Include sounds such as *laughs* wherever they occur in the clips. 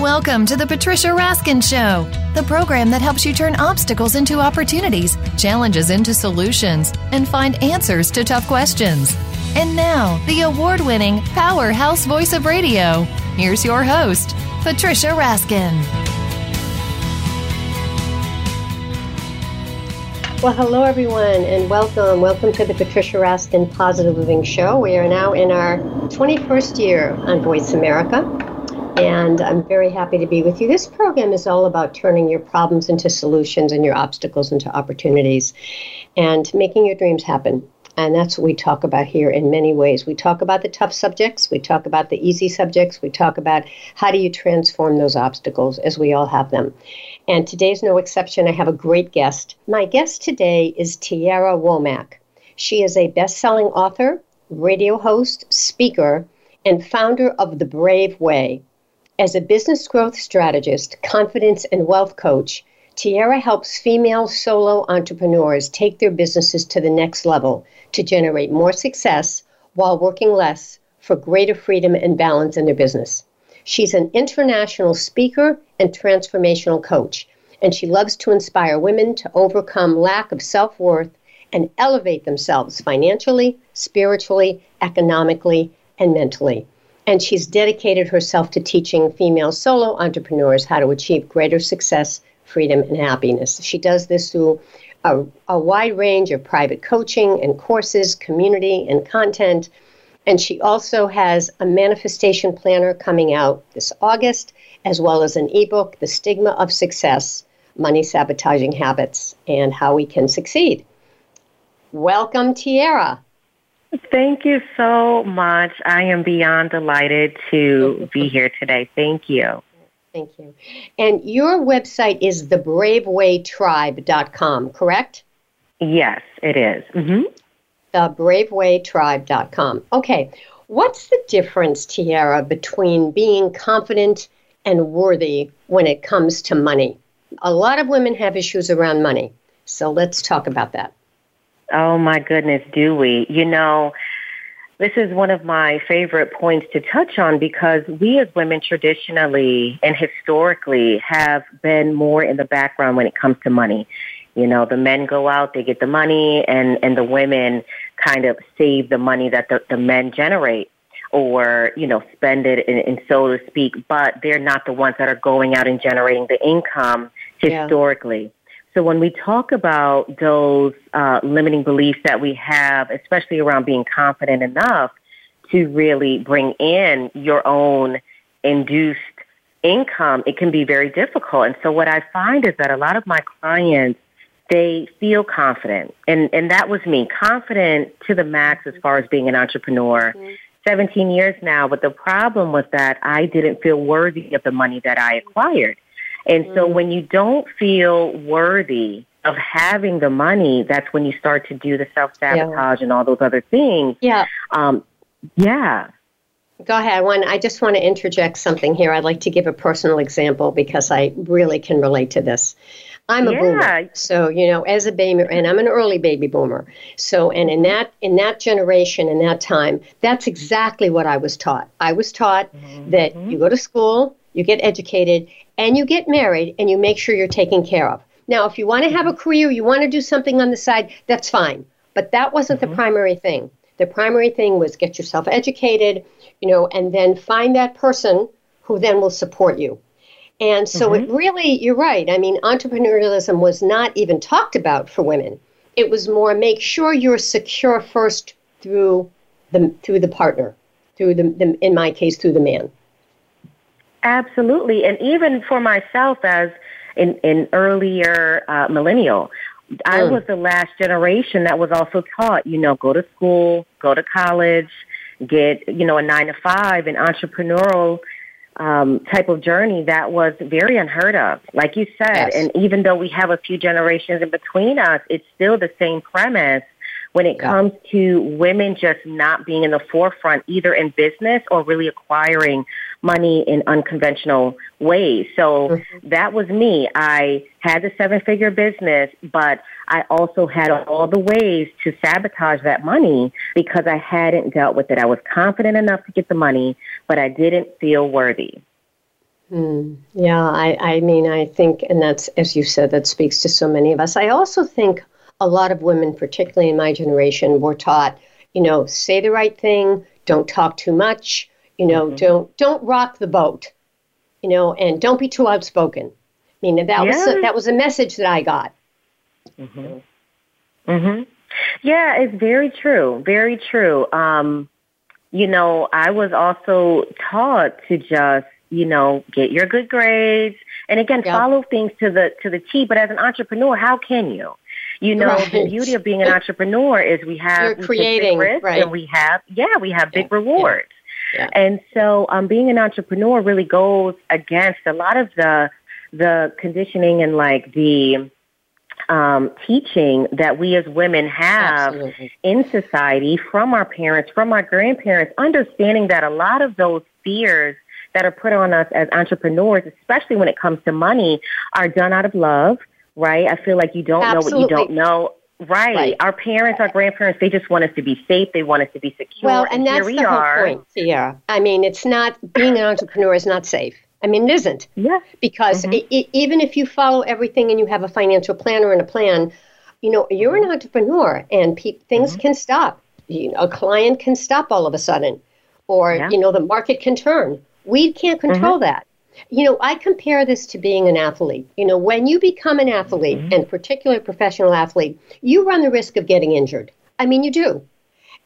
Welcome to the Patricia Raskin Show, the program that helps you turn obstacles into opportunities, challenges into solutions, and find answers to tough questions. And now, the award winning powerhouse voice of radio. Here's your host, Patricia Raskin. Well, hello, everyone, and welcome. Welcome to the Patricia Raskin Positive Living Show. We are now in our 21st year on Voice America and I'm very happy to be with you. This program is all about turning your problems into solutions and your obstacles into opportunities and making your dreams happen. And that's what we talk about here in many ways. We talk about the tough subjects, we talk about the easy subjects, we talk about how do you transform those obstacles as we all have them. And today's no exception. I have a great guest. My guest today is Tierra Womack. She is a best selling author, radio host, speaker, and founder of The Brave Way, as a business growth strategist, confidence, and wealth coach, Tierra helps female solo entrepreneurs take their businesses to the next level to generate more success while working less for greater freedom and balance in their business. She's an international speaker and transformational coach, and she loves to inspire women to overcome lack of self worth and elevate themselves financially, spiritually, economically, and mentally and she's dedicated herself to teaching female solo entrepreneurs how to achieve greater success, freedom, and happiness. She does this through a, a wide range of private coaching and courses, community, and content. And she also has a manifestation planner coming out this August, as well as an ebook, The Stigma of Success Money Sabotaging Habits and How We Can Succeed. Welcome, Tierra. Thank you so much. I am beyond delighted to be here today. Thank you. Thank you. And your website is thebravewaytribe.com, correct? Yes, it is. Mm-hmm. Thebravewaytribe.com. Okay. What's the difference, Tierra, between being confident and worthy when it comes to money? A lot of women have issues around money. So let's talk about that. Oh my goodness, do we? You know, this is one of my favorite points to touch on because we as women traditionally and historically have been more in the background when it comes to money. You know, the men go out, they get the money, and, and the women kind of save the money that the, the men generate or, you know, spend it in, in so to speak, but they're not the ones that are going out and generating the income historically. Yeah. So when we talk about those uh, limiting beliefs that we have, especially around being confident enough to really bring in your own induced income, it can be very difficult. And so what I find is that a lot of my clients, they feel confident. And, and that was me, confident to the max as far as being an entrepreneur. Mm-hmm. 17 years now, but the problem was that I didn't feel worthy of the money that I acquired. And so mm. when you don't feel worthy of having the money, that's when you start to do the self sabotage yeah. and all those other things. Yeah. Um, yeah. Go ahead. One, I just want to interject something here. I'd like to give a personal example because I really can relate to this. I'm a yeah. boomer, so you know, as a baby, and I'm an early baby boomer. So, and in that in that generation, in that time, that's exactly what I was taught. I was taught mm-hmm. that you go to school, you get educated, and you get married, and you make sure you're taken care of. Now, if you want to have a career, you want to do something on the side, that's fine. But that wasn't mm-hmm. the primary thing. The primary thing was get yourself educated, you know, and then find that person who then will support you. And so mm-hmm. it really, you're right. I mean, entrepreneurialism was not even talked about for women. It was more make sure you're secure first through the through the partner, through the, the in my case through the man. Absolutely. And even for myself as an, an earlier uh, millennial, I mm. was the last generation that was also taught, you know, go to school, go to college, get, you know, a nine to five, an entrepreneurial um, type of journey that was very unheard of, like you said. Yes. And even though we have a few generations in between us, it's still the same premise when it yeah. comes to women just not being in the forefront, either in business or really acquiring money in unconventional ways. So mm-hmm. that was me. I had the seven figure business, but I also had all the ways to sabotage that money because I hadn't dealt with it. I was confident enough to get the money, but I didn't feel worthy. Mm, yeah, I, I mean, I think, and that's, as you said, that speaks to so many of us. I also think a lot of women, particularly in my generation, were taught, you know, say the right thing, don't talk too much, you know, mm-hmm. don't don't rock the boat, you know, and don't be too outspoken. I mean, that yeah. was a, that was a message that I got. Mhm. Mhm. Yeah, it's very true. Very true. Um, you know, I was also taught to just, you know, get your good grades and again yep. follow things to the to the T, but as an entrepreneur, how can you? You know, right. the beauty of being an entrepreneur is we have You're creating risks right. and we have yeah, we have big yeah. rewards. Yeah. And so um being an entrepreneur really goes against a lot of the the conditioning and like the um, teaching that we as women have Absolutely. in society from our parents, from our grandparents, understanding that a lot of those fears that are put on us as entrepreneurs, especially when it comes to money, are done out of love, right? I feel like you don't Absolutely. know what you don't know. Right. Our parents, our grandparents, they just want us to be safe. They want us to be secure. Well, and, and that's we the are. whole point. Yeah. I mean, it's not being an entrepreneur is not safe. I mean, it isn't. Yeah. Because Mhm. it, it, even if you follow everything and you have a financial planner and a plan, you know, you're an entrepreneur and pe- things Mhm. can stop. You know, a client can stop all of a sudden, or Yeah. you know, the market can turn. We can't control that. You know, I compare this to being an athlete. You know, when you become an athlete, Mhm. and particularly a professional athlete, you run the risk of getting injured. I mean, you do.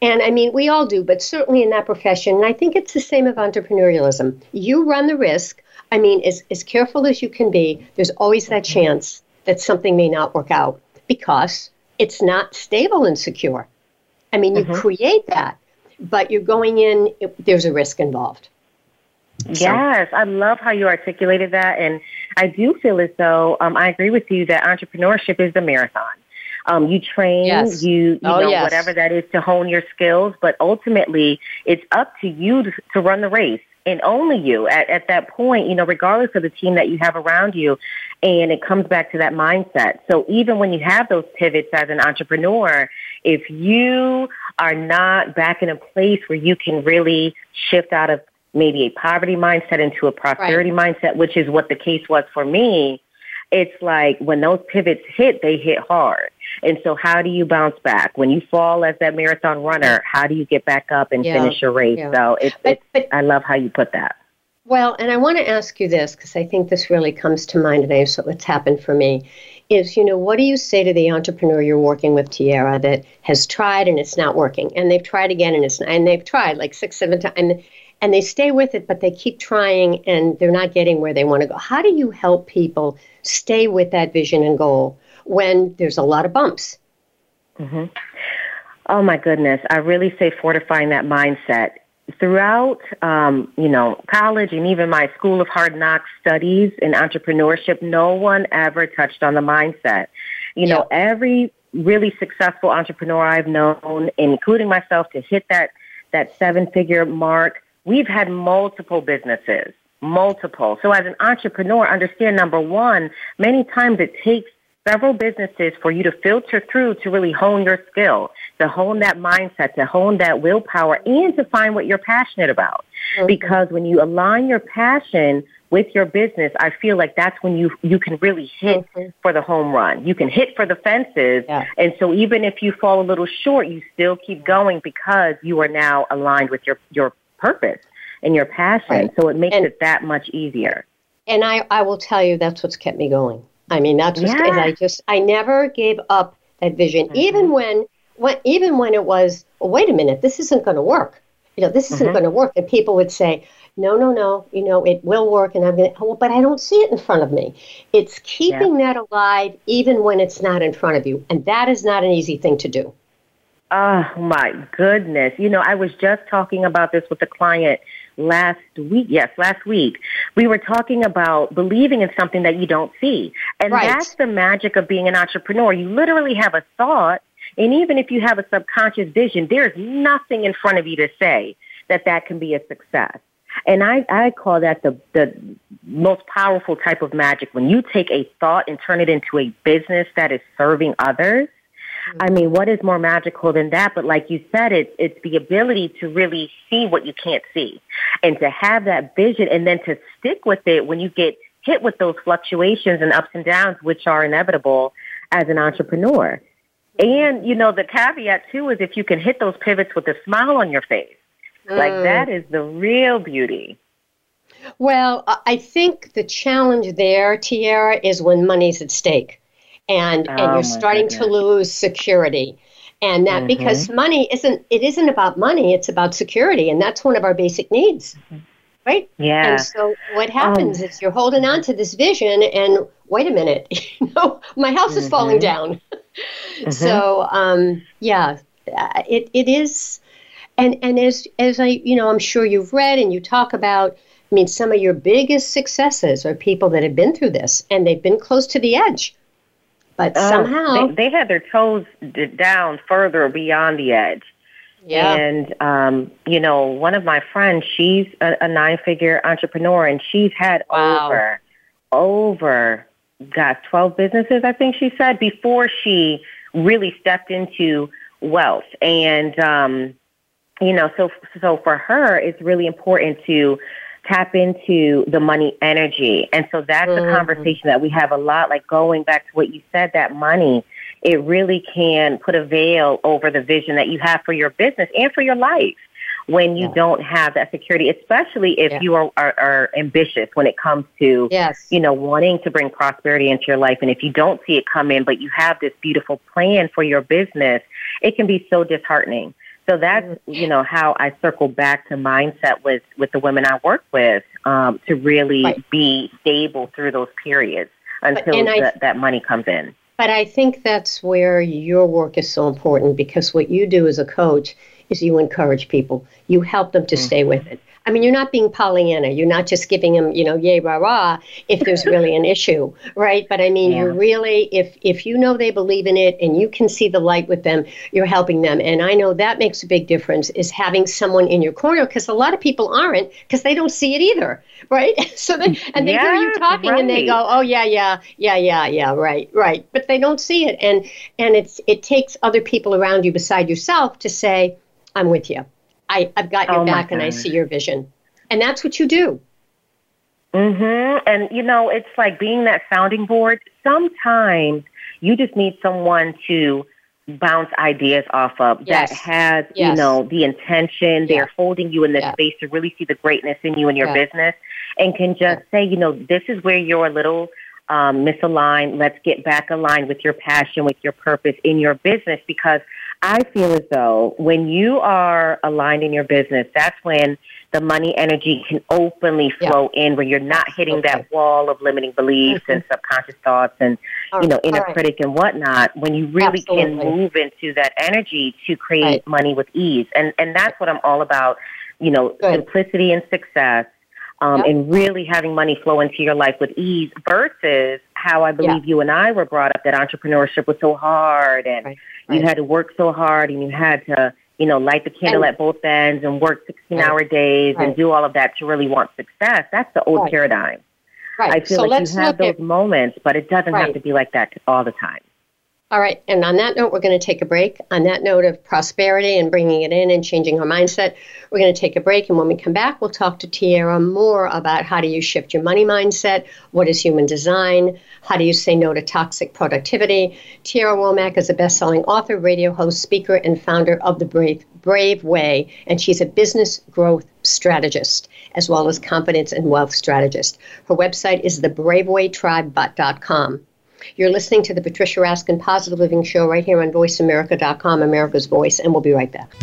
And I mean, we all do, but certainly in that profession, and I think it's the same of entrepreneurialism. You run the risk. I mean, as, as careful as you can be, there's always that chance that something may not work out because it's not stable and secure. I mean, you Mhm. create that, but you're going in, it, there's a risk involved. So- Yes, I love how you articulated that, and I do feel as though um, I agree with you that entrepreneurship is the marathon. Um, you train, Yes. you you Oh, know yes. whatever that is to hone your skills, but ultimately it's up to you to, to run the race, and only you at, at that point. You know, regardless of the team that you have around you, and it comes back to that mindset. So even when you have those pivots as an entrepreneur, if you are not back in a place where you can really shift out of maybe a poverty mindset into a prosperity mindset, which is what the case was for me, it's like when those pivots hit, they hit hard. And so how do you bounce back? When you fall as that marathon runner, how do you get back up and Yeah, finish your race? yeah. So it's, But, it's but I love how you put that. Well, and I want to ask you this because I think this really comes to mind today. So what's happened for me is, you know, what do you say to the entrepreneur you're working with, Tierra, that has tried and it's not working, and they've tried again and it's not, and they've tried like six, seven times, and and they stay with it, but they keep trying and they're not getting where they want to go. How do you help people stay with that vision and goal when there's a lot of bumps? hmm Oh my goodness. I really say fortifying that mindset. Throughout, um, you know, college and even my School of Hard Knocks studies in entrepreneurship, no one ever touched on the mindset. You know, every really successful entrepreneur I've known, including myself, to hit that, that seven figure mark, we've had multiple businesses, multiple. So as an entrepreneur, understand number one, many times it takes several businesses for you to filter through to really hone your skill, to hone that mindset, to hone that willpower, and to find what you're passionate about. Because when you align your passion with your business, I feel like that's when you you can really hit Mhm. for the home run. You can hit for the fences. Yeah. And so even if you fall a little short, you still keep going because you are now aligned with your your purpose and your passion. Right. So it makes And- it that much easier. And I, I will tell you that's what's kept me going. I mean, that's what's, Yeah. I just, I never gave up that vision, Mhm. even when, when, even when it was, well, wait a minute, this isn't going to work. You know, this isn't Mhm. going to work. And people would say, no, no, no, you know, it will work. And I'm going to, well, but I don't see it in front of me. It's keeping that alive even when it's not in front of you. And that is not an easy thing to do. Oh my goodness. You know, I was just talking about this with a client last week. Yes, last week. We were talking about believing in something that you don't see. And Right. that's the magic of being an entrepreneur. You literally have a thought, and even if you have a subconscious vision, there's nothing in front of you to say that that can be a success. And I, I call that the, the most powerful type of magic when you take a thought and turn it into a business that is serving others I mean, what is more magical than that? But like you said, it's it's the ability to really see what you can't see, and to have that vision, and then to stick with it when you get hit with those fluctuations and ups and downs, which are inevitable as an entrepreneur. And you know, the caveat too is if you can hit those pivots with a smile on your face, mm. like that is the real beauty. Well, I think the challenge there, Tierra, is when money's at stake and, oh, and you're starting goodness. to lose security. And that mm-hmm. because money isn't it isn't about money, it's about security. And that's one of our basic needs. Mm-hmm. Right? Yeah. And so what happens um, is you're holding on to this vision and wait a minute, *laughs* you know, my house mm-hmm. is falling mm-hmm. down. *laughs* so um, yeah, it, it is and and as as I you know I'm sure you've read and you talk about I mean, some of your biggest successes are people that have been through this and they've been close to the edge. But oh, somehow. They, they had their toes down further beyond the edge. Yeah. And, um, you know, one of my friends, she's a, a nine figure entrepreneur and she's had wow. over, over, got 12 businesses, I think she said, before she really stepped into wealth. And, um, you know, so, so for her, it's really important to tap into the money energy. And so that's mm-hmm. a conversation that we have a lot, like going back to what you said, that money, it really can put a veil over the vision that you have for your business and for your life when you yeah. don't have that security, especially if yeah. you are, are, are, ambitious when it comes to, yes. you know, wanting to bring prosperity into your life. And if you don't see it come in, but you have this beautiful plan for your business, it can be so disheartening. So that's you know how I circle back to mindset with with the women I work with um, to really right. be stable through those periods until I, that money comes in. But I think that's where your work is so important because what you do as a coach is you encourage people, you help them to mm-hmm. stay with it. I mean, you're not being Pollyanna. You're not just giving them, you know, yay rah rah if there's *laughs* really an issue, right? But I mean, yeah. you're really if if you know they believe in it and you can see the light with them, you're helping them. And I know that makes a big difference is having someone in your corner because a lot of people aren't because they don't see it either, right? *laughs* so they and they yeah, hear you talking right. and they go, oh yeah, yeah, yeah, yeah, yeah, right, right, but they don't see it, and and it's it takes other people around you beside yourself to say, I'm with you. I, I've got your oh back and I see your vision. And that's what you do. Mm-hmm. And you know, it's like being that sounding board. Sometimes you just need someone to bounce ideas off of yes. that has, yes. you know, the intention. Yeah. They're holding you in this yeah. space to really see the greatness in you and your yeah. business and can just say, you know, this is where you're a little um, misaligned. Let's get back aligned with your passion, with your purpose in your business because I feel as though when you are aligned in your business, that's when the money energy can openly flow yeah. in where you're not hitting okay. that wall of limiting beliefs mm-hmm. and subconscious thoughts and you know inner right. critic and whatnot when you really Absolutely. can move into that energy to create right. money with ease and and that's what i'm all about you know Good. simplicity and success um, yep. and really having money flow into your life with ease versus how I believe yeah. you and I were brought up that entrepreneurship was so hard and right. you had to work so hard and you had to, you know, light the candle and, at both ends and work 16 right. hour days and do all of that to really want success. That's the old paradigm. Right. I feel so like you have those at, moments, but it doesn't have to be like that all the time. All right. And on that note, we're going to take a break. On that note of prosperity and bringing it in and changing our mindset, we're going to take a break. And when we come back, we'll talk to Tierra more about how do you shift your money mindset? What is human design? How do you say no to toxic productivity? Tierra Womack is a best selling author, radio host, speaker, and founder of The Brave, Brave Way. And she's a business growth strategist as well as confidence and wealth strategist. Her website is thebravewaytribe.com. You're listening to the Patricia Raskin Positive Living Show right here on VoiceAmerica.com, America's Voice, and we'll be right back.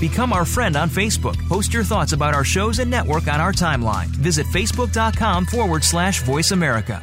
Become our friend on Facebook. Post your thoughts about our shows and network on our timeline. Visit facebook.com forward slash voice America.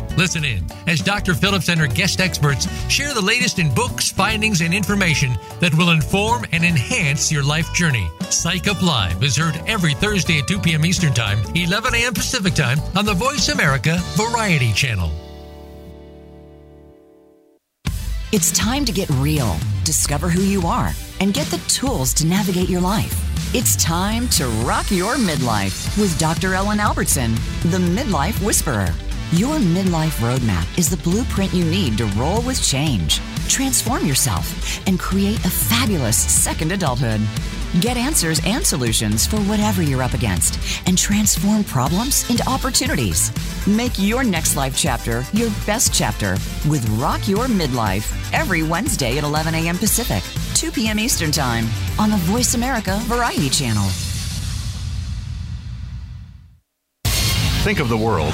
Listen in as Dr. Phillips and her guest experts share the latest in books, findings, and information that will inform and enhance your life journey. Psych Up Live is heard every Thursday at 2 p.m. Eastern Time, 11 a.m. Pacific Time on the Voice America Variety Channel. It's time to get real, discover who you are, and get the tools to navigate your life. It's time to rock your midlife with Dr. Ellen Albertson, the Midlife Whisperer. Your midlife roadmap is the blueprint you need to roll with change, transform yourself, and create a fabulous second adulthood. Get answers and solutions for whatever you're up against and transform problems into opportunities. Make your next life chapter your best chapter with Rock Your Midlife every Wednesday at 11 a.m. Pacific, 2 p.m. Eastern Time on the Voice America Variety Channel. Think of the world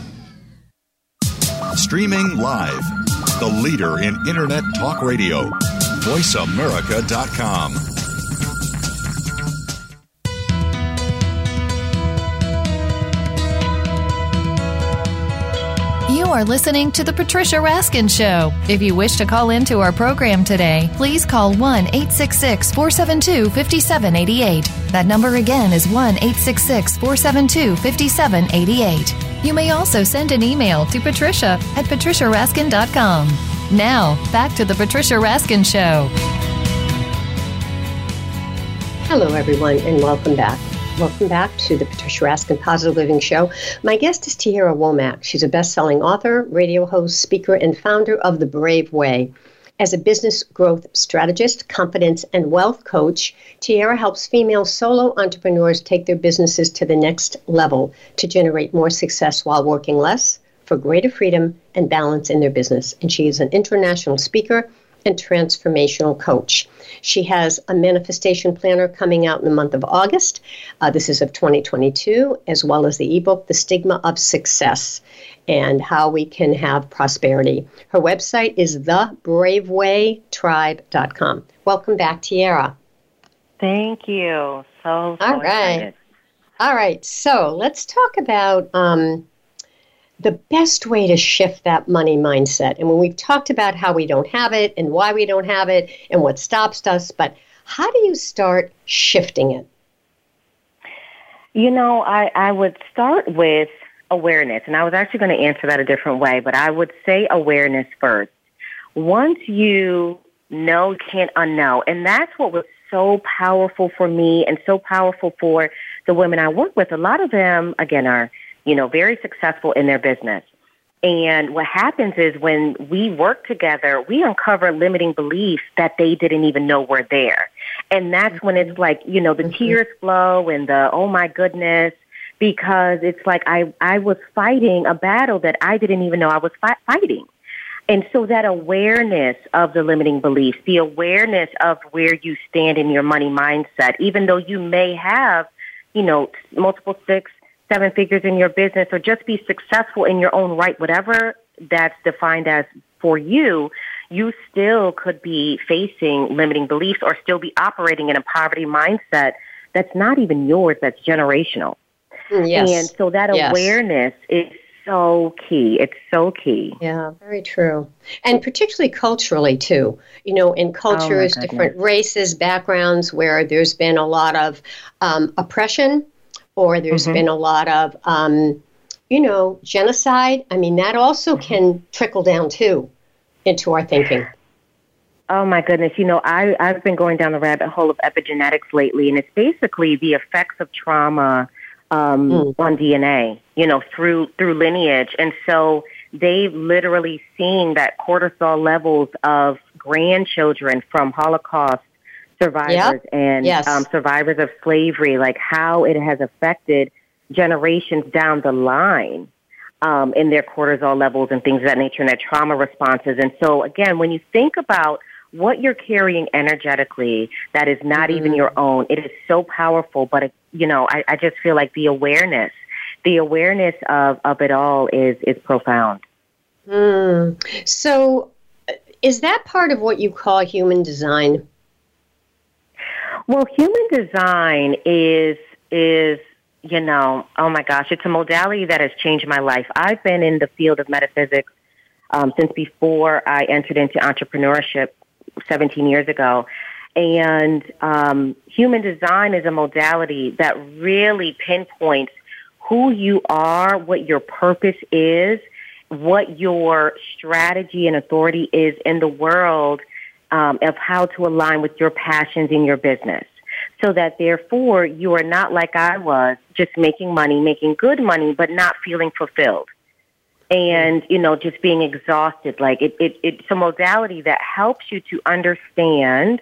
Streaming live, the leader in Internet Talk Radio, voiceamerica.com. You are listening to The Patricia Raskin Show. If you wish to call into our program today, please call 1 866 472 5788. That number again is 1 866 472 5788. You may also send an email to patricia at patriciaraskin.com. Now, back to The Patricia Raskin Show. Hello, everyone, and welcome back. Welcome back to the Patricia Raskin Positive Living Show. My guest is Tierra Womack. She's a best selling author, radio host, speaker, and founder of The Brave Way. As a business growth strategist, confidence, and wealth coach, Tierra helps female solo entrepreneurs take their businesses to the next level to generate more success while working less for greater freedom and balance in their business. And she is an international speaker and transformational coach. She has a manifestation planner coming out in the month of August. Uh, this is of 2022, as well as the ebook, The Stigma of Success and How We Can Have Prosperity. Her website is thebravewaytribe.com. Welcome back, Tierra. Thank you. So, so All right. excited. All right. So let's talk about um, the best way to shift that money mindset. And when we've talked about how we don't have it and why we don't have it and what stops us, but how do you start shifting it? You know, I, I would start with awareness, and I was actually going to answer that a different way, but I would say awareness first. Once you know, you can't unknow, and that's what was so powerful for me and so powerful for the women I work with. A lot of them, again, are, you know, very successful in their business. And what happens is when we work together, we uncover limiting beliefs that they didn't even know were there. And that's when it's like, you know, the Mhm. tears flow and the, oh my goodness, because it's like I, I was fighting a battle that I didn't even know I was fi- fighting. And so that awareness of the limiting beliefs, the awareness of where you stand in your money mindset, even though you may have, you know, multiple six, seven figures in your business or just be successful in your own right, whatever that's defined as for you, you still could be facing limiting beliefs or still be operating in a poverty mindset that's not even yours, that's generational. Yes. And so that Yes. awareness is so key. It's so key. Yeah, very true. And particularly culturally, too. You know, in cultures, goodness. different races, backgrounds, where there's been a lot of um, oppression or there's Mhm. been a lot of, um, you know, genocide. I mean, that also can trickle down, too, into our thinking. Oh my goodness. You know, I, I've been going down the rabbit hole of epigenetics lately, and it's basically the effects of trauma um, Mm. on DNA, you know, through through lineage. And so they've literally seen that cortisol levels of grandchildren from Holocaust survivors and Yes. um, survivors of slavery, like how it has affected generations down the line. um, in their cortisol levels and things of that nature and their trauma responses. And so, again, when you think about what you're carrying energetically that is not mm-hmm. even your own, it is so powerful. But, it, you know, I, I just feel like the awareness, the awareness of, of it all is, is profound. Mm. So, uh, is that part of what you call human design? Well, human design is is you know, oh my gosh, it's a modality that has changed my life. I've been in the field of metaphysics um, since before I entered into entrepreneurship 17 years ago. And um, human design is a modality that really pinpoints who you are, what your purpose is, what your strategy and authority is in the world um, of how to align with your passions in your business so that therefore you are not like I was, just making money, making good money, but not feeling fulfilled. And, you know, just being exhausted. Like it, it, it's a modality that helps you to understand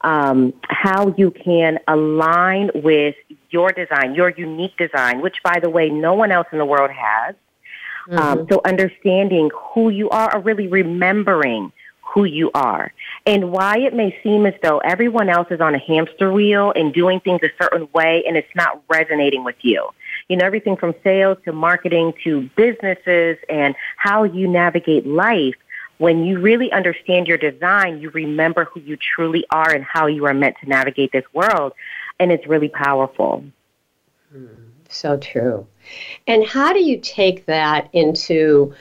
um, how you can align with your design, your unique design, which, by the way, no one else in the world has. Um, mm-hmm. Um, so understanding who you are or really remembering who you are and why it may seem as though everyone else is on a hamster wheel and doing things a certain way and it's not resonating with you. You know, everything from sales to marketing to businesses and how you navigate life. When you really understand your design, you remember who you truly are and how you are meant to navigate this world. And it's really powerful. So true. And how do you take that into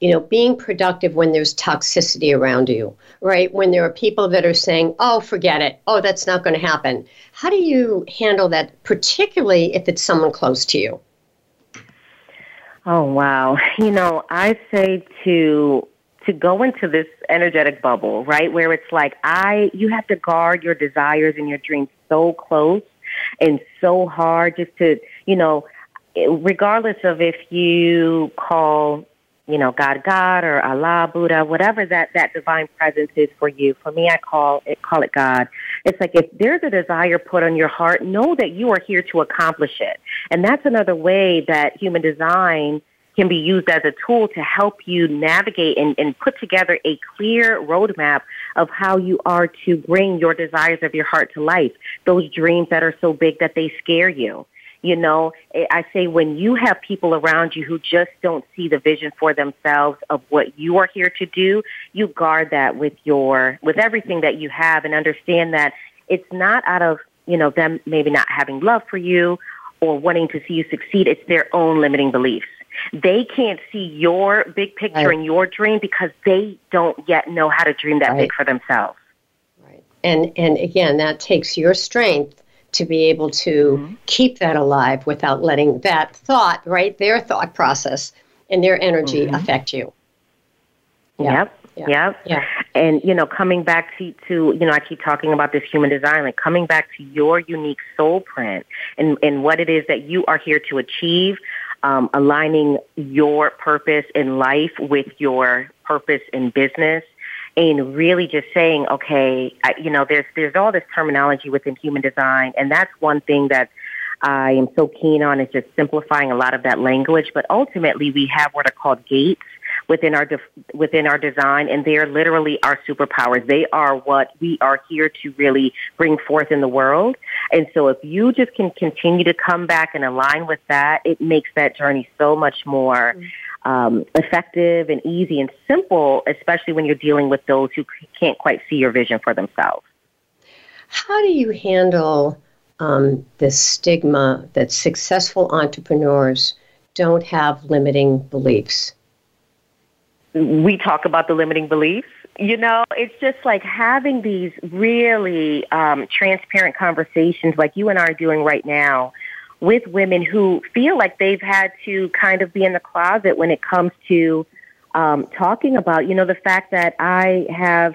you know, being productive when there's toxicity around you, right? When there are people that are saying, oh, forget it. Oh, that's not going to happen. How do you handle that, particularly if it's someone close to you? Oh, wow. You know, I say to to go into this energetic bubble, right? Where it's like I you have to guard your desires and your dreams so close and so hard just to, you know, regardless of if you call you know, God, God, or Allah, Buddha, whatever that, that divine presence is for you. For me, I call it, call it God. It's like if there's a desire put on your heart, know that you are here to accomplish it. And that's another way that human design can be used as a tool to help you navigate and, and put together a clear roadmap of how you are to bring your desires of your heart to life. Those dreams that are so big that they scare you. You know, I say when you have people around you who just don't see the vision for themselves of what you are here to do, you guard that with your, with everything that you have and understand that it's not out of, you know, them maybe not having love for you or wanting to see you succeed. It's their own limiting beliefs. They can't see your big picture right. and your dream because they don't yet know how to dream that right. big for themselves. Right. And and again, that takes your strength to be able to mm-hmm. keep that alive without letting that thought, right, their thought process and their energy mm-hmm. affect you. Yeah. Yep. Yeah. Yep. Yeah. And you know, coming back to to you know, I keep talking about this human design, like coming back to your unique soul print and and what it is that you are here to achieve, um, aligning your purpose in life with your purpose in business and really just saying, okay, I, you know, there's there's all this terminology within human design, and that's one thing that I am so keen on is just simplifying a lot of that language. But ultimately, we have what are called gates within our within our design, and they are literally our superpowers. They are what we are here to really bring forth in the world. And so, if you just can continue to come back and align with that, it makes that journey so much more. Mm-hmm um, effective and easy and simple, especially when you're dealing with those who can't quite see your vision for themselves. How do you handle um, the stigma that successful entrepreneurs don't have limiting beliefs? We talk about the limiting beliefs. You know, it's just like having these really um, transparent conversations like you and I are doing right now with women who feel like they've had to kind of be in the closet when it comes to um, talking about, you know, the fact that I have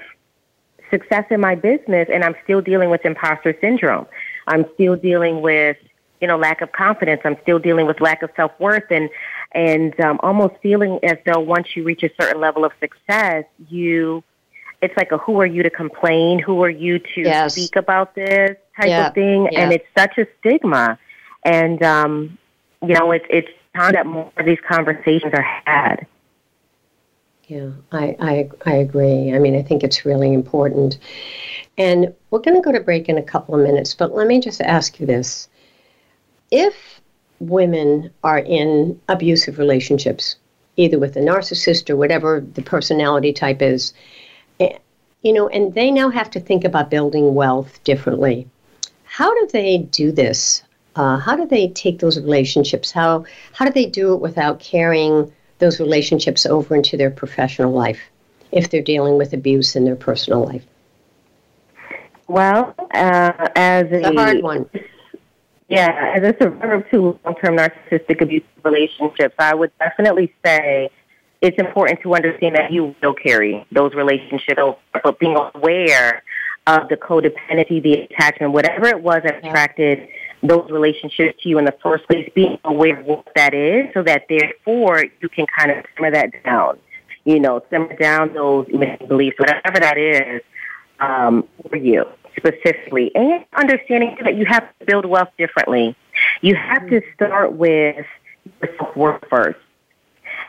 success in my business and I'm still dealing with imposter syndrome. I'm still dealing with, you know, lack of confidence. I'm still dealing with lack of self worth and and um, almost feeling as though once you reach a certain level of success, you it's like a who are you to complain? Who are you to yes. speak about this type yeah. of thing? Yeah. And it's such a stigma. And um, you know, it's it's time that more of these conversations are had. Yeah, I, I, I agree. I mean, I think it's really important. And we're going to go to break in a couple of minutes, but let me just ask you this. If women are in abusive relationships, either with a narcissist or whatever the personality type is, eh, you know, and they now have to think about building wealth differently. How do they do this? Uh, how do they take those relationships? How how do they do it without carrying those relationships over into their professional life if they're dealing with abuse in their personal life? Well, uh, as a, a hard one. Yeah, as a survivor of two long-term narcissistic abusive relationships, I would definitely say it's important to understand that you will carry those relationships, but being aware of the codependency, the attachment, whatever it was that attracted those relationships to you in the first place, being aware of what that is so that therefore you can kind of simmer that down. You know, simmer down those beliefs, whatever that is, um, for you specifically. And understanding that you have to build wealth differently. You have to start with work first.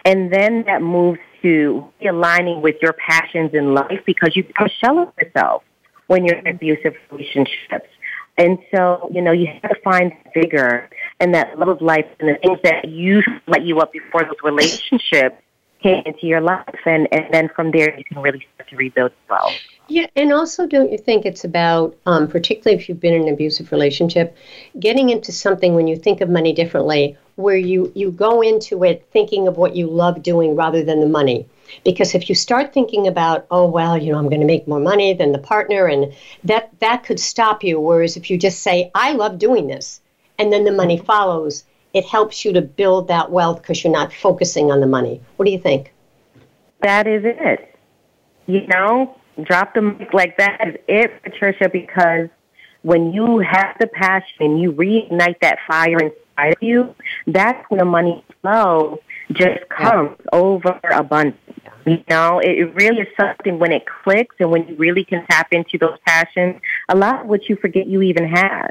And then that moves to realigning with your passions in life because you become shell of yourself when you're in abusive relationships. And so, you know, you have to find vigor and that love of life and the things that you let you up before those relationships *laughs* came into your life. And, and then from there, you can really start to rebuild as well. Yeah, and also, don't you think it's about, um, particularly if you've been in an abusive relationship, getting into something when you think of money differently, where you, you go into it thinking of what you love doing rather than the money. Because if you start thinking about, oh well, you know, I'm going to make more money than the partner, and that that could stop you. Whereas if you just say, I love doing this, and then the money follows, it helps you to build that wealth because you're not focusing on the money. What do you think? That is it. You know, drop the mic like that is it, Patricia, because when you have the passion and you reignite that fire inside of you, that's when the money flow just comes yeah. over abundance. You know, it really is something when it clicks and when you really can tap into those passions, a lot of what you forget you even had.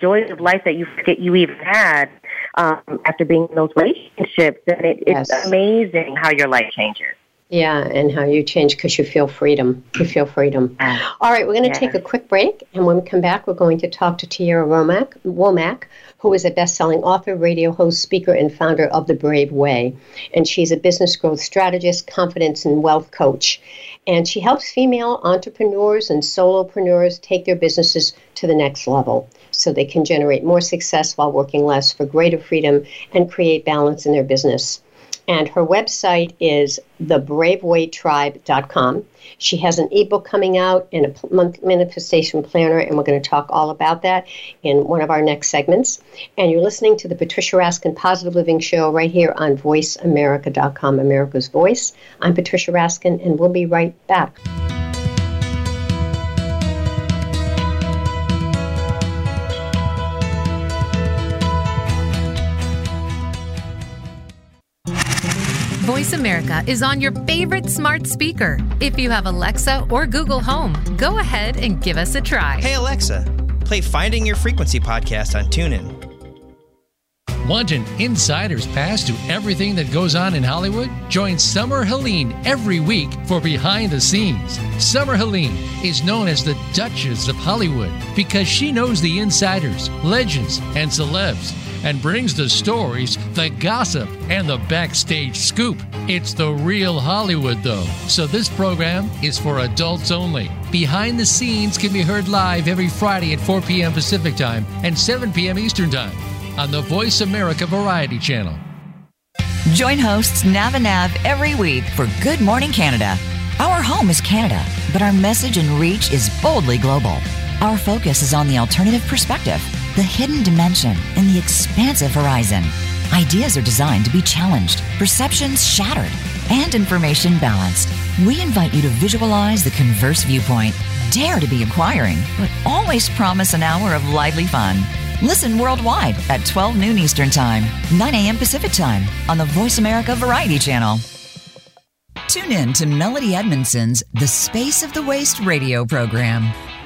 Joys of life that you forget you even had um, after being in those relationships. And it, yes. it's amazing how your life changes. Yeah, and how you change because you feel freedom. You feel freedom. Ah. All right, we're going to yeah. take a quick break, and when we come back, we're going to talk to Tierra Womack, Womack, who is a best-selling author, radio host, speaker, and founder of The Brave Way. And she's a business growth strategist, confidence, and wealth coach. And she helps female entrepreneurs and solopreneurs take their businesses to the next level so they can generate more success while working less for greater freedom and create balance in their business and her website is thebravewaytribe.com. She has an ebook coming out and a month manifestation planner, and we're going to talk all about that in one of our next segments. And you're listening to the Patricia Raskin Positive Living Show right here on VoiceAmerica.com, America's Voice. I'm Patricia Raskin, and we'll be right back. Voice America is on your favorite smart speaker. If you have Alexa or Google Home, go ahead and give us a try. Hey, Alexa, play Finding Your Frequency podcast on TuneIn. Want an insider's pass to everything that goes on in Hollywood? Join Summer Helene every week for Behind the Scenes. Summer Helene is known as the Duchess of Hollywood because she knows the insiders, legends, and celebs and brings the stories, the gossip, and the backstage scoop. It's the real Hollywood, though, so this program is for adults only. Behind the Scenes can be heard live every Friday at 4 p.m. Pacific Time and 7 p.m. Eastern Time on the Voice America Variety Channel. Join hosts Nav and Nav every week for Good Morning Canada. Our home is Canada, but our message and reach is boldly global. Our focus is on the alternative perspective the hidden dimension, and the expansive horizon. Ideas are designed to be challenged, perceptions shattered, and information balanced. We invite you to visualize the converse viewpoint, dare to be inquiring, but always promise an hour of lively fun. Listen worldwide at 12 noon Eastern Time, 9 a.m. Pacific Time on the Voice America Variety Channel. Tune in to Melody Edmondson's The Space of the Waist radio program.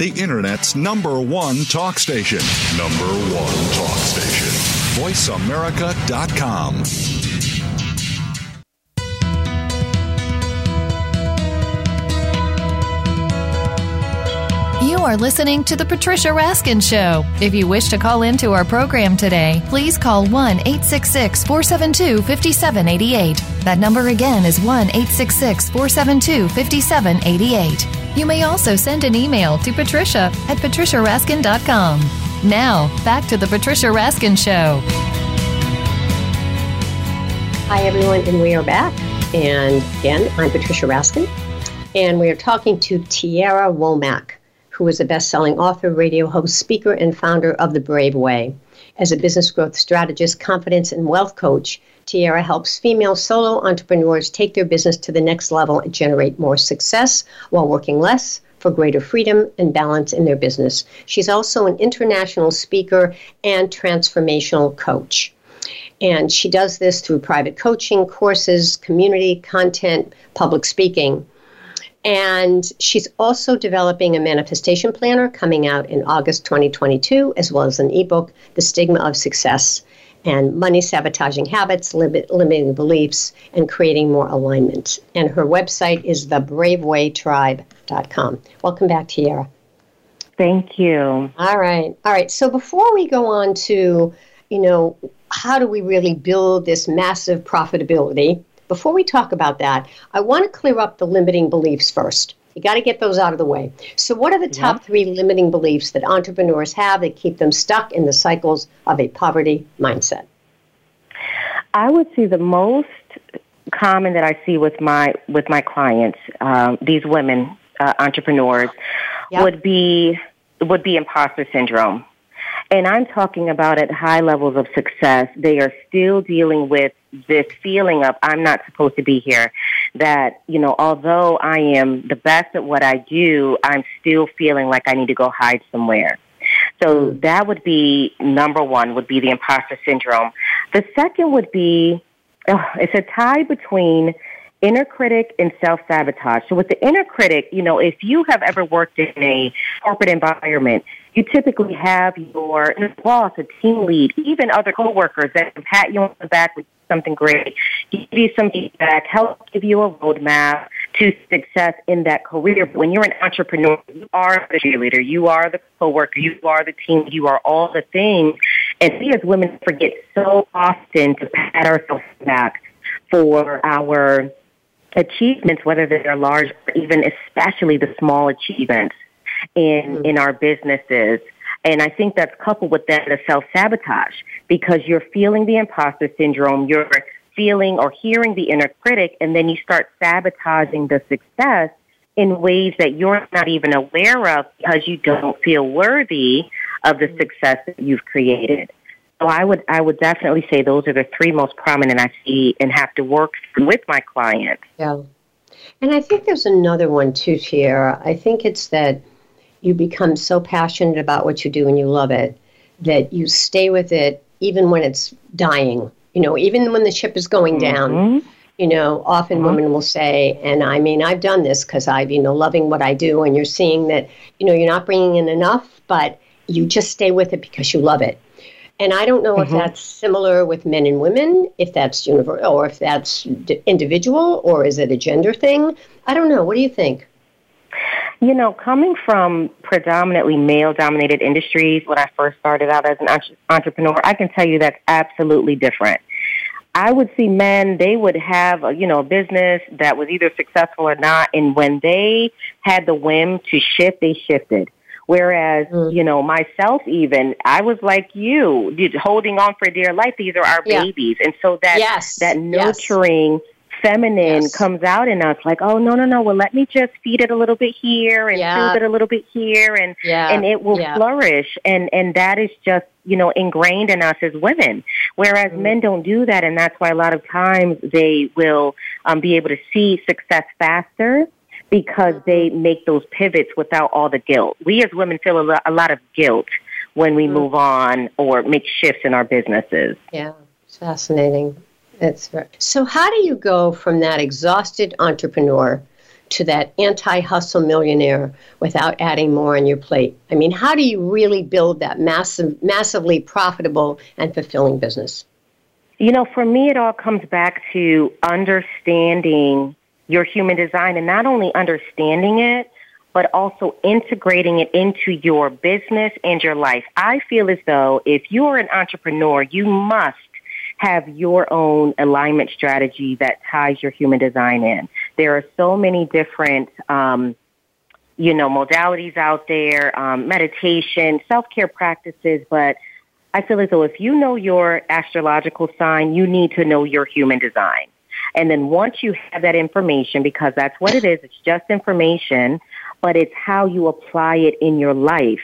The Internet's number one talk station. Number one talk station. VoiceAmerica.com. You are listening to The Patricia Raskin Show. If you wish to call into our program today, please call 1 866 472 5788. That number again is 1 866 472 5788. You may also send an email to patricia at patriciaraskin.com. Now, back to The Patricia Raskin Show. Hi, everyone, and we are back. And again, I'm Patricia Raskin, and we are talking to Tierra Womack who is a best selling author, radio host, speaker, and founder of The Brave Way. As a business growth strategist, confidence, and wealth coach, Tierra helps female solo entrepreneurs take their business to the next level and generate more success while working less for greater freedom and balance in their business. She's also an international speaker and transformational coach. And she does this through private coaching, courses, community content, public speaking. And she's also developing a manifestation planner coming out in August 2022, as well as an ebook, The Stigma of Success and Money Sabotaging Habits, limit, Limiting Beliefs, and Creating More Alignment. And her website is thebravewaytribe.com. Welcome back, Tierra. Thank you. All right. All right. So before we go on to, you know, how do we really build this massive profitability? Before we talk about that, I want to clear up the limiting beliefs first. You got to get those out of the way. So, what are the top yeah. three limiting beliefs that entrepreneurs have that keep them stuck in the cycles of a poverty mindset? I would say the most common that I see with my with my clients, um, these women uh, entrepreneurs, yep. would be would be imposter syndrome. And I'm talking about at high levels of success, they are still dealing with this feeling of I'm not supposed to be here. That, you know, although I am the best at what I do, I'm still feeling like I need to go hide somewhere. So that would be number one, would be the imposter syndrome. The second would be, oh, it's a tie between inner critic and self sabotage. So with the inner critic, you know, if you have ever worked in a corporate environment, you typically have your boss, a team lead, even other coworkers that pat you on the back with something great, give you some feedback, help give you a roadmap to success in that career. But when you're an entrepreneur, you are the cheerleader, you are the coworker, you are the team, you are all the things. And we as women forget so often to pat ourselves back for our achievements, whether they're large or even especially the small achievements in, mm-hmm. in our businesses. And I think that's coupled with that the self sabotage because you're feeling the imposter syndrome, you're feeling or hearing the inner critic, and then you start sabotaging the success in ways that you're not even aware of because you don't feel worthy of the success that you've created. So I would I would definitely say those are the three most prominent I see and have to work with my clients. Yeah. And I think there's another one too, Tierra. I think it's that you become so passionate about what you do and you love it that you stay with it even when it's dying. You know, even when the ship is going down. Mm-hmm. You know, often mm-hmm. women will say, and I mean, I've done this because I've, you know, loving what I do, and you're seeing that, you know, you're not bringing in enough, but you just stay with it because you love it. And I don't know mm-hmm. if that's similar with men and women, if that's universal, or if that's d- individual, or is it a gender thing? I don't know. What do you think? You know, coming from predominantly male dominated industries when I first started out as an entrepreneur, I can tell you that's absolutely different. I would see men, they would have, a, you know, a business that was either successful or not. And when they had the whim to shift, they shifted. Whereas, mm. you know, myself even, I was like you, holding on for dear life. These are our yeah. babies. And so that, yes. that nurturing yes feminine Yes. comes out in us like, oh no, no, no, well let me just feed it a little bit here and Yeah. it a little bit here and Yeah. and it will Yeah. flourish and and that is just you know ingrained in us as women whereas Mm-hmm. men don't do that and that's why a lot of times they will um, be able to see success faster because Mm-hmm. they make those pivots without all the guilt we as women feel a, lo- a lot of guilt when we Mm-hmm. move on or make shifts in our businesses Yeah, fascinating. It's very, so. How do you go from that exhausted entrepreneur to that anti-hustle millionaire without adding more on your plate? I mean, how do you really build that massive, massively profitable and fulfilling business? You know, for me, it all comes back to understanding your human design and not only understanding it, but also integrating it into your business and your life. I feel as though if you are an entrepreneur, you must have your own alignment strategy that ties your human design in. There are so many different, um, you know, modalities out there, um, meditation, self-care practices, but I feel as though if you know your astrological sign, you need to know your human design. And then once you have that information, because that's what it is, it's just information, but it's how you apply it in your life.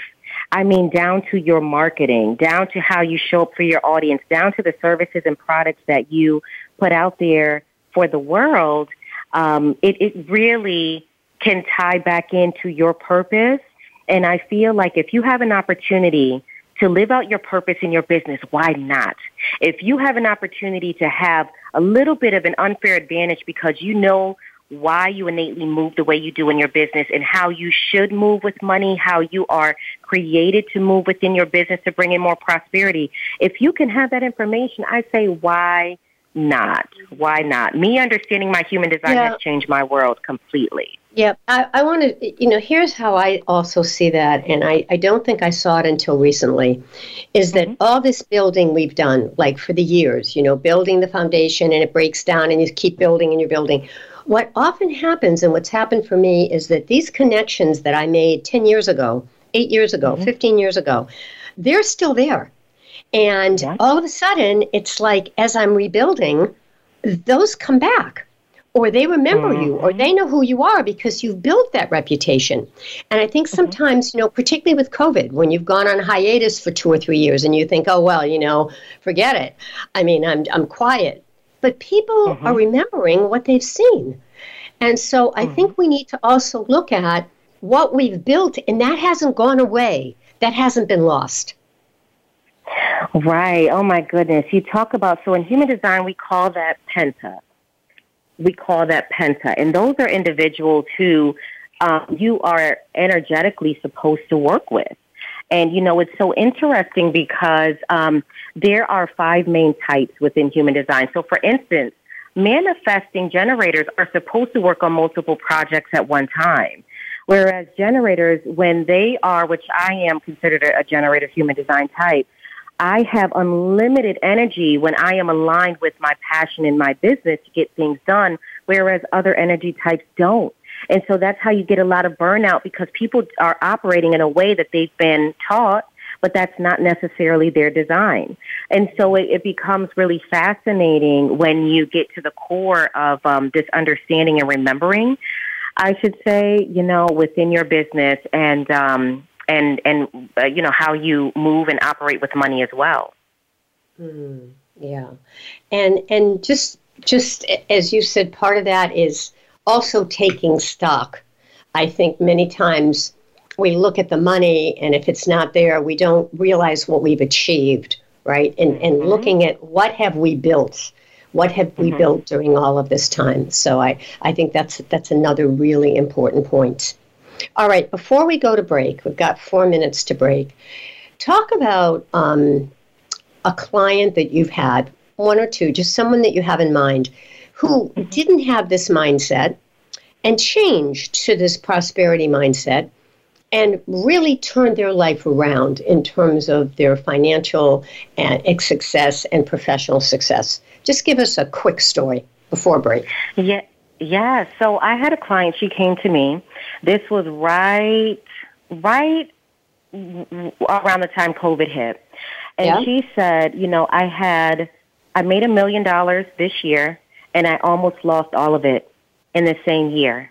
I mean, down to your marketing, down to how you show up for your audience, down to the services and products that you put out there for the world. Um, it, it really can tie back into your purpose. And I feel like if you have an opportunity to live out your purpose in your business, why not? If you have an opportunity to have a little bit of an unfair advantage because you know why you innately move the way you do in your business and how you should move with money, how you are created to move within your business to bring in more prosperity. If you can have that information, I say, why not? Why not? Me understanding my human design Yeah. has changed my world completely. Yeah, I, I want to, you know, here's how I also see that, and I, I don't think I saw it until recently, is that mm-hmm. all this building we've done, like for the years, you know, building the foundation and it breaks down and you keep building and you're building. What often happens, and what's happened for me, is that these connections that I made 10 years ago, eight years ago, mm-hmm. 15 years ago, they're still there. And Yeah. all of a sudden, it's like as I'm rebuilding, those come back or they remember you or mm-hmm. they know who you are because you've built that reputation. And i think mm-hmm. sometimes you know particularly with covid when you've gone on hiatus for two or three years and you think oh well you know forget it. I mean i'm, I'm quiet but people are remembering what they've seen and so i think we need to also look at what we've built and that hasn't gone away that hasn't been lost Right. Oh my goodness. You talk about so in human design we call that penta. We call that penta, and those are individuals who um, you are energetically supposed to work with. And you know, it's so interesting because um, there are five main types within human design. So, for instance, manifesting generators are supposed to work on multiple projects at one time. Whereas generators, when they are, which I am considered a, generator human design type, I have unlimited energy when I am aligned with my passion in my business to get things done, whereas other energy types don't. And so that's how you get a lot of burnout because people are operating in a way that they've been taught, but that's not necessarily their design. And so it, it becomes really fascinating when you get to the core of um, this understanding and remembering, I should say, you know, within your business and, um, and and uh, you know how you move and operate with money as well. Yeah, and and just just as you said, part of that is also taking stock. I think many times we look at the money, and if it's not there, we don't realize what we've achieved, right? And and mm-hmm. looking at what have we built, what have we mm-hmm. built during all of this time. So I I think that's that's another really important point. All right, before we go to break, we've got four minutes to break. Talk about um, a client that you've had, one or two, just someone that you have in mind, who mm-hmm. didn't have this mindset and changed to this prosperity mindset and really turned their life around in terms of their financial and success and professional success. Just give us a quick story before break. Yeah, yeah. So I had a client. She came to me. This was right, right around the time COVID hit, and Yeah. she said, you know, I had, I made a million dollars this year, and I almost lost all of it in the same year,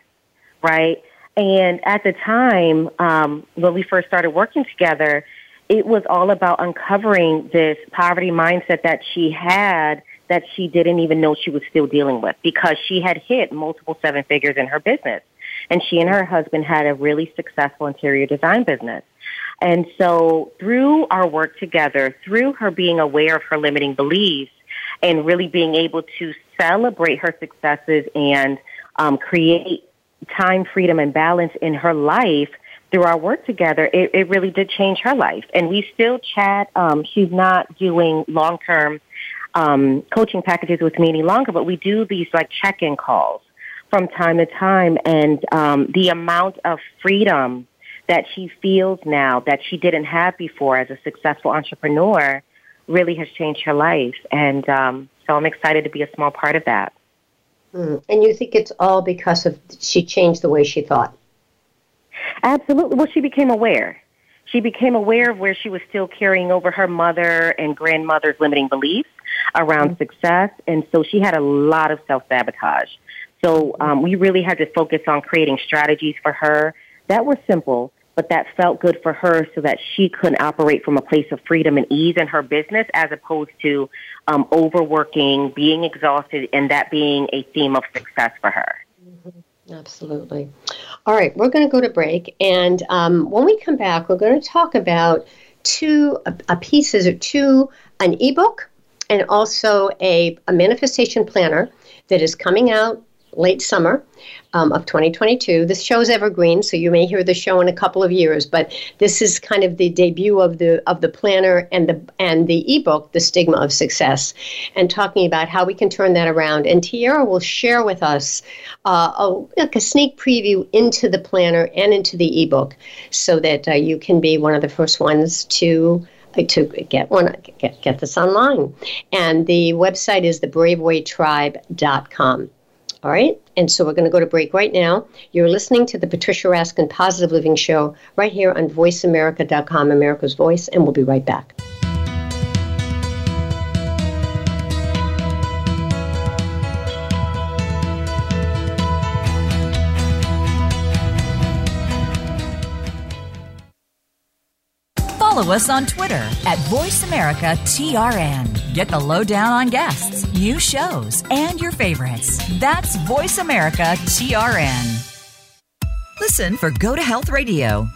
right? And at the time, um, when we first started working together, it was all about uncovering this poverty mindset that she had that she didn't even know she was still dealing with because she had hit multiple seven figures in her business. And she and her husband had a really successful interior design business. And so through our work together, through her being aware of her limiting beliefs and really being able to celebrate her successes and um, create time, freedom, and balance in her life through our work together, it, it really did change her life. And we still chat. Um, she's not doing long term um, coaching packages with me any longer, but we do these like check in calls from time to time. And um, the amount of freedom that she feels now that she didn't have before as a successful entrepreneur really has changed her life. And um, so I'm excited to be a small part of that. Mm. And you think it's all because of she changed the way she thought? Absolutely. Well, she became aware. She became aware of where she was still carrying over her mother and grandmother's limiting beliefs around mm-hmm. success. And so she had a lot of self sabotage. So um, we really had to focus on creating strategies for her that were simple, but that felt good for her so that she could operate from a place of freedom and ease in her business as opposed to um, overworking, being exhausted, and that being a theme of success for her. Mm-hmm. Absolutely. All right, we're going to go to break. And um, when we come back, we're going to talk about two a, pieces or two an ebook and also a, a manifestation planner that is coming out late summer um, of 2022. This show's evergreen, so you may hear the show in a couple of years. But this is kind of the debut of the of the planner and the and the ebook, The Stigma of Success, and talking about how we can turn that around. And Tierra will share with us uh, a, like a sneak preview into the planner and into the ebook, so that uh, you can be one of the first ones to to get one get, get this online and the website is thebravewaytribe.com all right. And so we're going to go to break right now. You're listening to the Patricia Raskin Positive Living Show right here on VoiceAmerica.com, America's Voice, and we'll be right back. Follow us on Twitter at VoiceAmericaTRN. Get the lowdown on guests, new shows, and your favorites. That's VoiceAmericaTRN. Listen for Go to Health Radio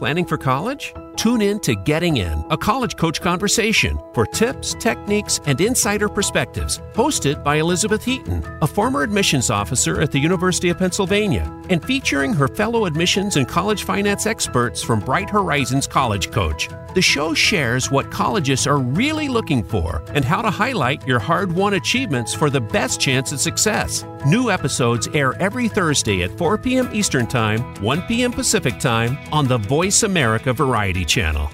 Planning for college? Tune in to Getting In, a college coach conversation for tips, techniques, and insider perspectives, hosted by Elizabeth Heaton, a former admissions officer at the University of Pennsylvania, and featuring her fellow admissions and college finance experts from Bright Horizons College Coach. The show shares what colleges are really looking for and how to highlight your hard won achievements for the best chance at success. New episodes air every Thursday at 4 p.m. Eastern Time, 1 p.m. Pacific Time on the Voice America Variety channel.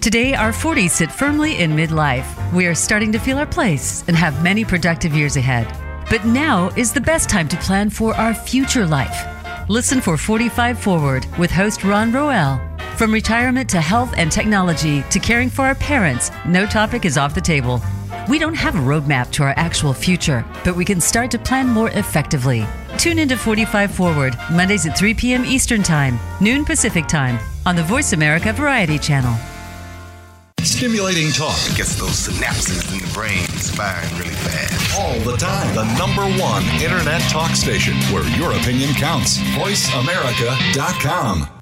Today, our 40s sit firmly in midlife. We are starting to feel our place and have many productive years ahead. But now is the best time to plan for our future life. Listen for 45 Forward with host Ron Roel. From retirement to health and technology to caring for our parents, no topic is off the table. We don't have a roadmap to our actual future, but we can start to plan more effectively. Tune into 45 Forward, Mondays at 3 p.m. Eastern Time, noon Pacific Time, on the Voice America Variety Channel. Stimulating talk gets those synapses in the brain firing really fast. All the time. The number one internet talk station where your opinion counts. VoiceAmerica.com.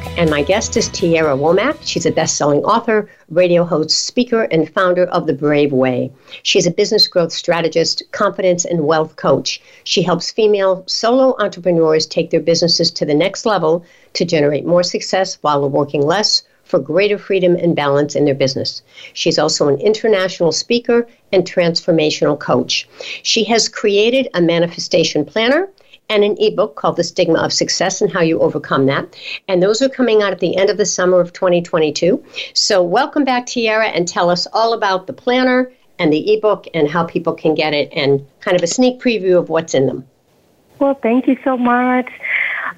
And my guest is Tierra Womack. She's a best selling author, radio host, speaker, and founder of The Brave Way. She's a business growth strategist, confidence, and wealth coach. She helps female solo entrepreneurs take their businesses to the next level to generate more success while working less for greater freedom and balance in their business. She's also an international speaker and transformational coach. She has created a manifestation planner and an ebook called The Stigma of Success and How You Overcome That. And those are coming out at the end of the summer of 2022. So, welcome back, Tierra, and tell us all about the planner and the ebook and how people can get it and kind of a sneak preview of what's in them. Well, thank you so much.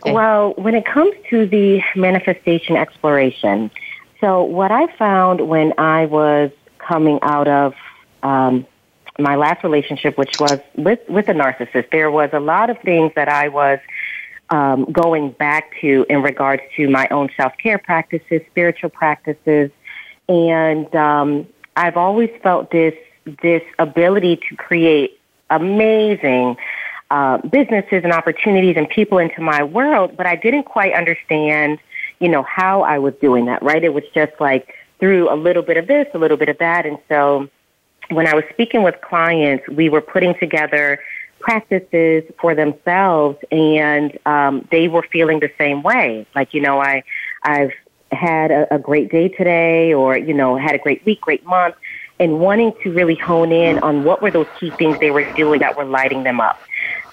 Okay. Well, when it comes to the manifestation exploration, so what I found when I was coming out of um, my last relationship, which was with with a narcissist, there was a lot of things that I was um, going back to in regards to my own self care practices, spiritual practices, and um, I've always felt this this ability to create amazing uh, businesses and opportunities and people into my world, but I didn't quite understand, you know, how I was doing that. Right? It was just like through a little bit of this, a little bit of that, and so when I was speaking with clients, we were putting together practices for themselves, and um, they were feeling the same way. Like, you know, I, I've had a, a great day today, or you know, had a great week, great month, and wanting to really hone in on what were those key things they were doing that were lighting them up.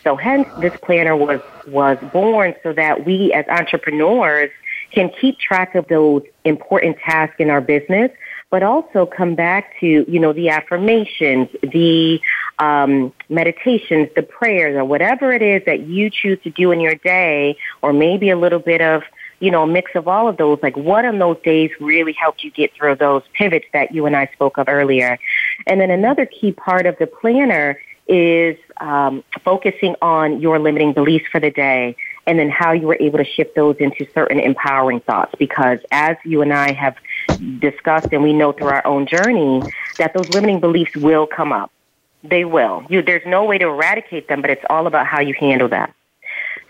So, hence, this planner was was born so that we as entrepreneurs can keep track of those important tasks in our business but also come back to, you know, the affirmations, the um, meditations, the prayers, or whatever it is that you choose to do in your day, or maybe a little bit of, you know, a mix of all of those. Like, what on those days really helped you get through those pivots that you and I spoke of earlier? And then another key part of the planner is um, focusing on your limiting beliefs for the day and then how you were able to shift those into certain empowering thoughts. Because as you and I have discussed and we know through our own journey, that those limiting beliefs will come up. They will. You, there's no way to eradicate them, but it's all about how you handle that.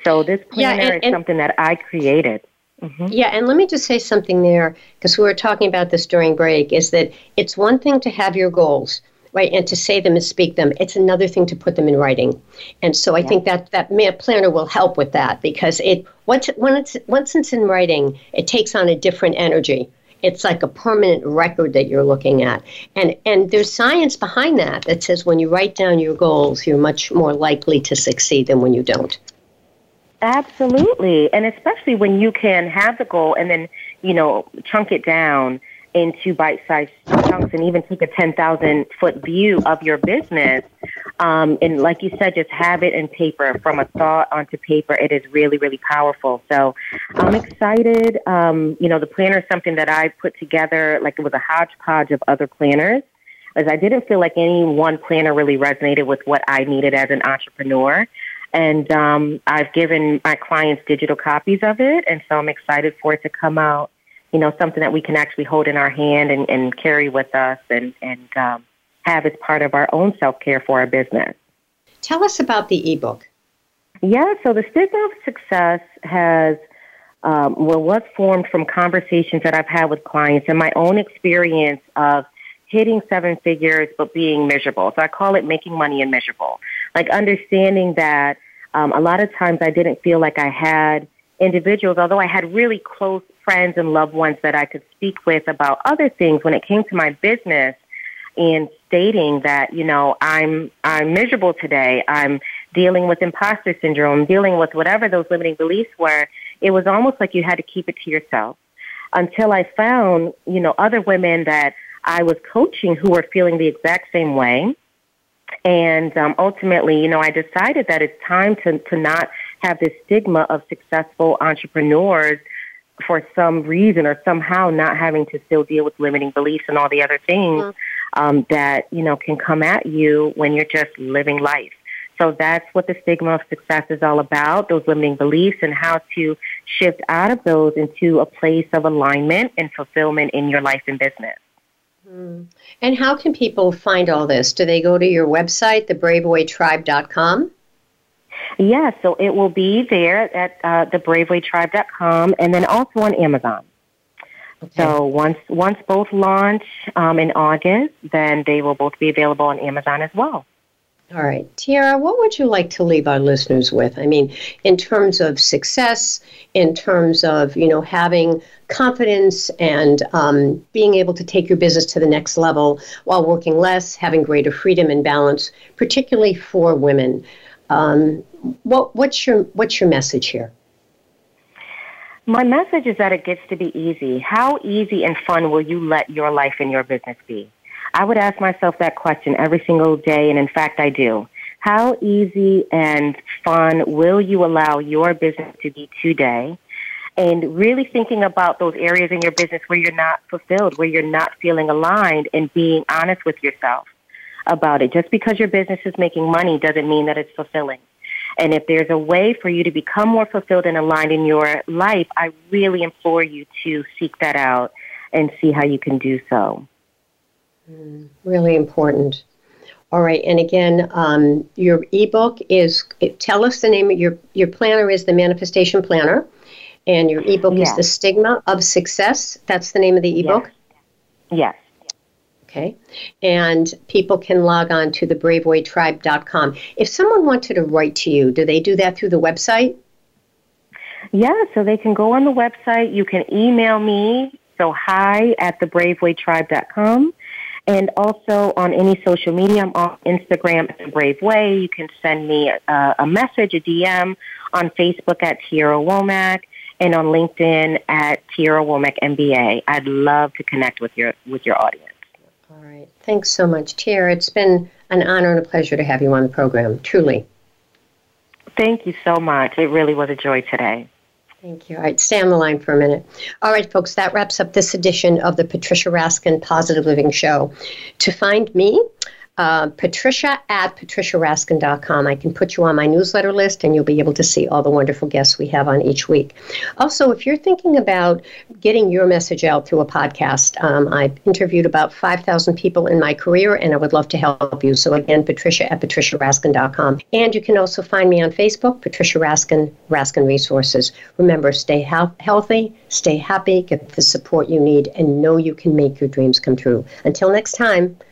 So this planner yeah, and, is something that I created. Mm-hmm. Yeah, and let me just say something there because we were talking about this during break. Is that it's one thing to have your goals, right, and to say them and speak them. It's another thing to put them in writing. And so I yeah. think that that planner will help with that because it once when it's once it's in writing, it takes on a different energy. It's like a permanent record that you're looking at. And and there's science behind that that says when you write down your goals, you're much more likely to succeed than when you don't. Absolutely. And especially when you can have the goal and then, you know, chunk it down into bite-sized chunks and even take a 10,000 foot view of your business. Um, and like you said, just have it in paper from a thought onto paper. It is really, really powerful. So I'm excited. Um, you know, the planner is something that I put together like it was a hodgepodge of other planners as I didn't feel like any one planner really resonated with what I needed as an entrepreneur. And um, I've given my clients digital copies of it, and so I'm excited for it to come out you know, something that we can actually hold in our hand and, and carry with us and, and um, have as part of our own self care for our business. Tell us about the ebook. Yeah, so the stigma of success has um, well was formed from conversations that I've had with clients and my own experience of hitting seven figures but being miserable. So I call it making money and miserable. Like understanding that um, a lot of times I didn't feel like I had individuals, although I had really close friends and loved ones that I could speak with about other things when it came to my business and stating that, you know, I'm I'm miserable today. I'm dealing with imposter syndrome, dealing with whatever those limiting beliefs were. It was almost like you had to keep it to yourself. Until I found, you know, other women that I was coaching who were feeling the exact same way. And um, ultimately, you know, I decided that it's time to, to not have this stigma of successful entrepreneurs for some reason or somehow not having to still deal with limiting beliefs and all the other things mm-hmm. um, that you know can come at you when you're just living life. So that's what the stigma of success is all about, those limiting beliefs and how to shift out of those into a place of alignment and fulfillment in your life and business. Mm. And how can people find all this? Do they go to your website, thebravewaytribe.com? Yeah, so it will be there at uh, thebravewaytribe.com and then also on Amazon. Okay. So once once both launch um, in August, then they will both be available on Amazon as well. All right. Tierra, what would you like to leave our listeners with? I mean, in terms of success, in terms of, you know, having confidence and um, being able to take your business to the next level while working less, having greater freedom and balance, particularly for women. Um, what, what's your what's your message here? My message is that it gets to be easy. How easy and fun will you let your life and your business be? I would ask myself that question every single day, and in fact, I do. How easy and fun will you allow your business to be today? And really thinking about those areas in your business where you're not fulfilled, where you're not feeling aligned, and being honest with yourself about it. Just because your business is making money doesn't mean that it's fulfilling. And if there's a way for you to become more fulfilled and aligned in your life, I really implore you to seek that out and see how you can do so. Mm, really important. All right, and again, um, your ebook is. Tell us the name of your your planner is the Manifestation Planner, and your ebook yes. is the Stigma of Success. That's the name of the ebook. Yes. yes. Okay, and people can log on to thebravewaytribe.com. If someone wanted to write to you, do they do that through the website? Yeah, so they can go on the website. You can email me. So hi at thebravewaytribe.com and also on any social media. I'm on Instagram at The Brave Way. You can send me a, a message, a DM on Facebook at Tierra Womack and on LinkedIn at Tierra Womack MBA. I'd love to connect with your with your audience. All right. Thanks so much, Tierra. It's been an honor and a pleasure to have you on the program. Truly. Thank you so much. It really was a joy today. Thank you. All right, stay on the line for a minute. All right, folks, that wraps up this edition of the Patricia Raskin Positive Living Show. To find me, uh, patricia at patriciaraskin.com. I can put you on my newsletter list and you'll be able to see all the wonderful guests we have on each week. Also, if you're thinking about getting your message out through a podcast, um, I've interviewed about 5,000 people in my career and I would love to help you. So, again, patricia at patriciaraskin.com. And you can also find me on Facebook, Patricia Raskin, Raskin Resources. Remember, stay he- healthy, stay happy, get the support you need, and know you can make your dreams come true. Until next time,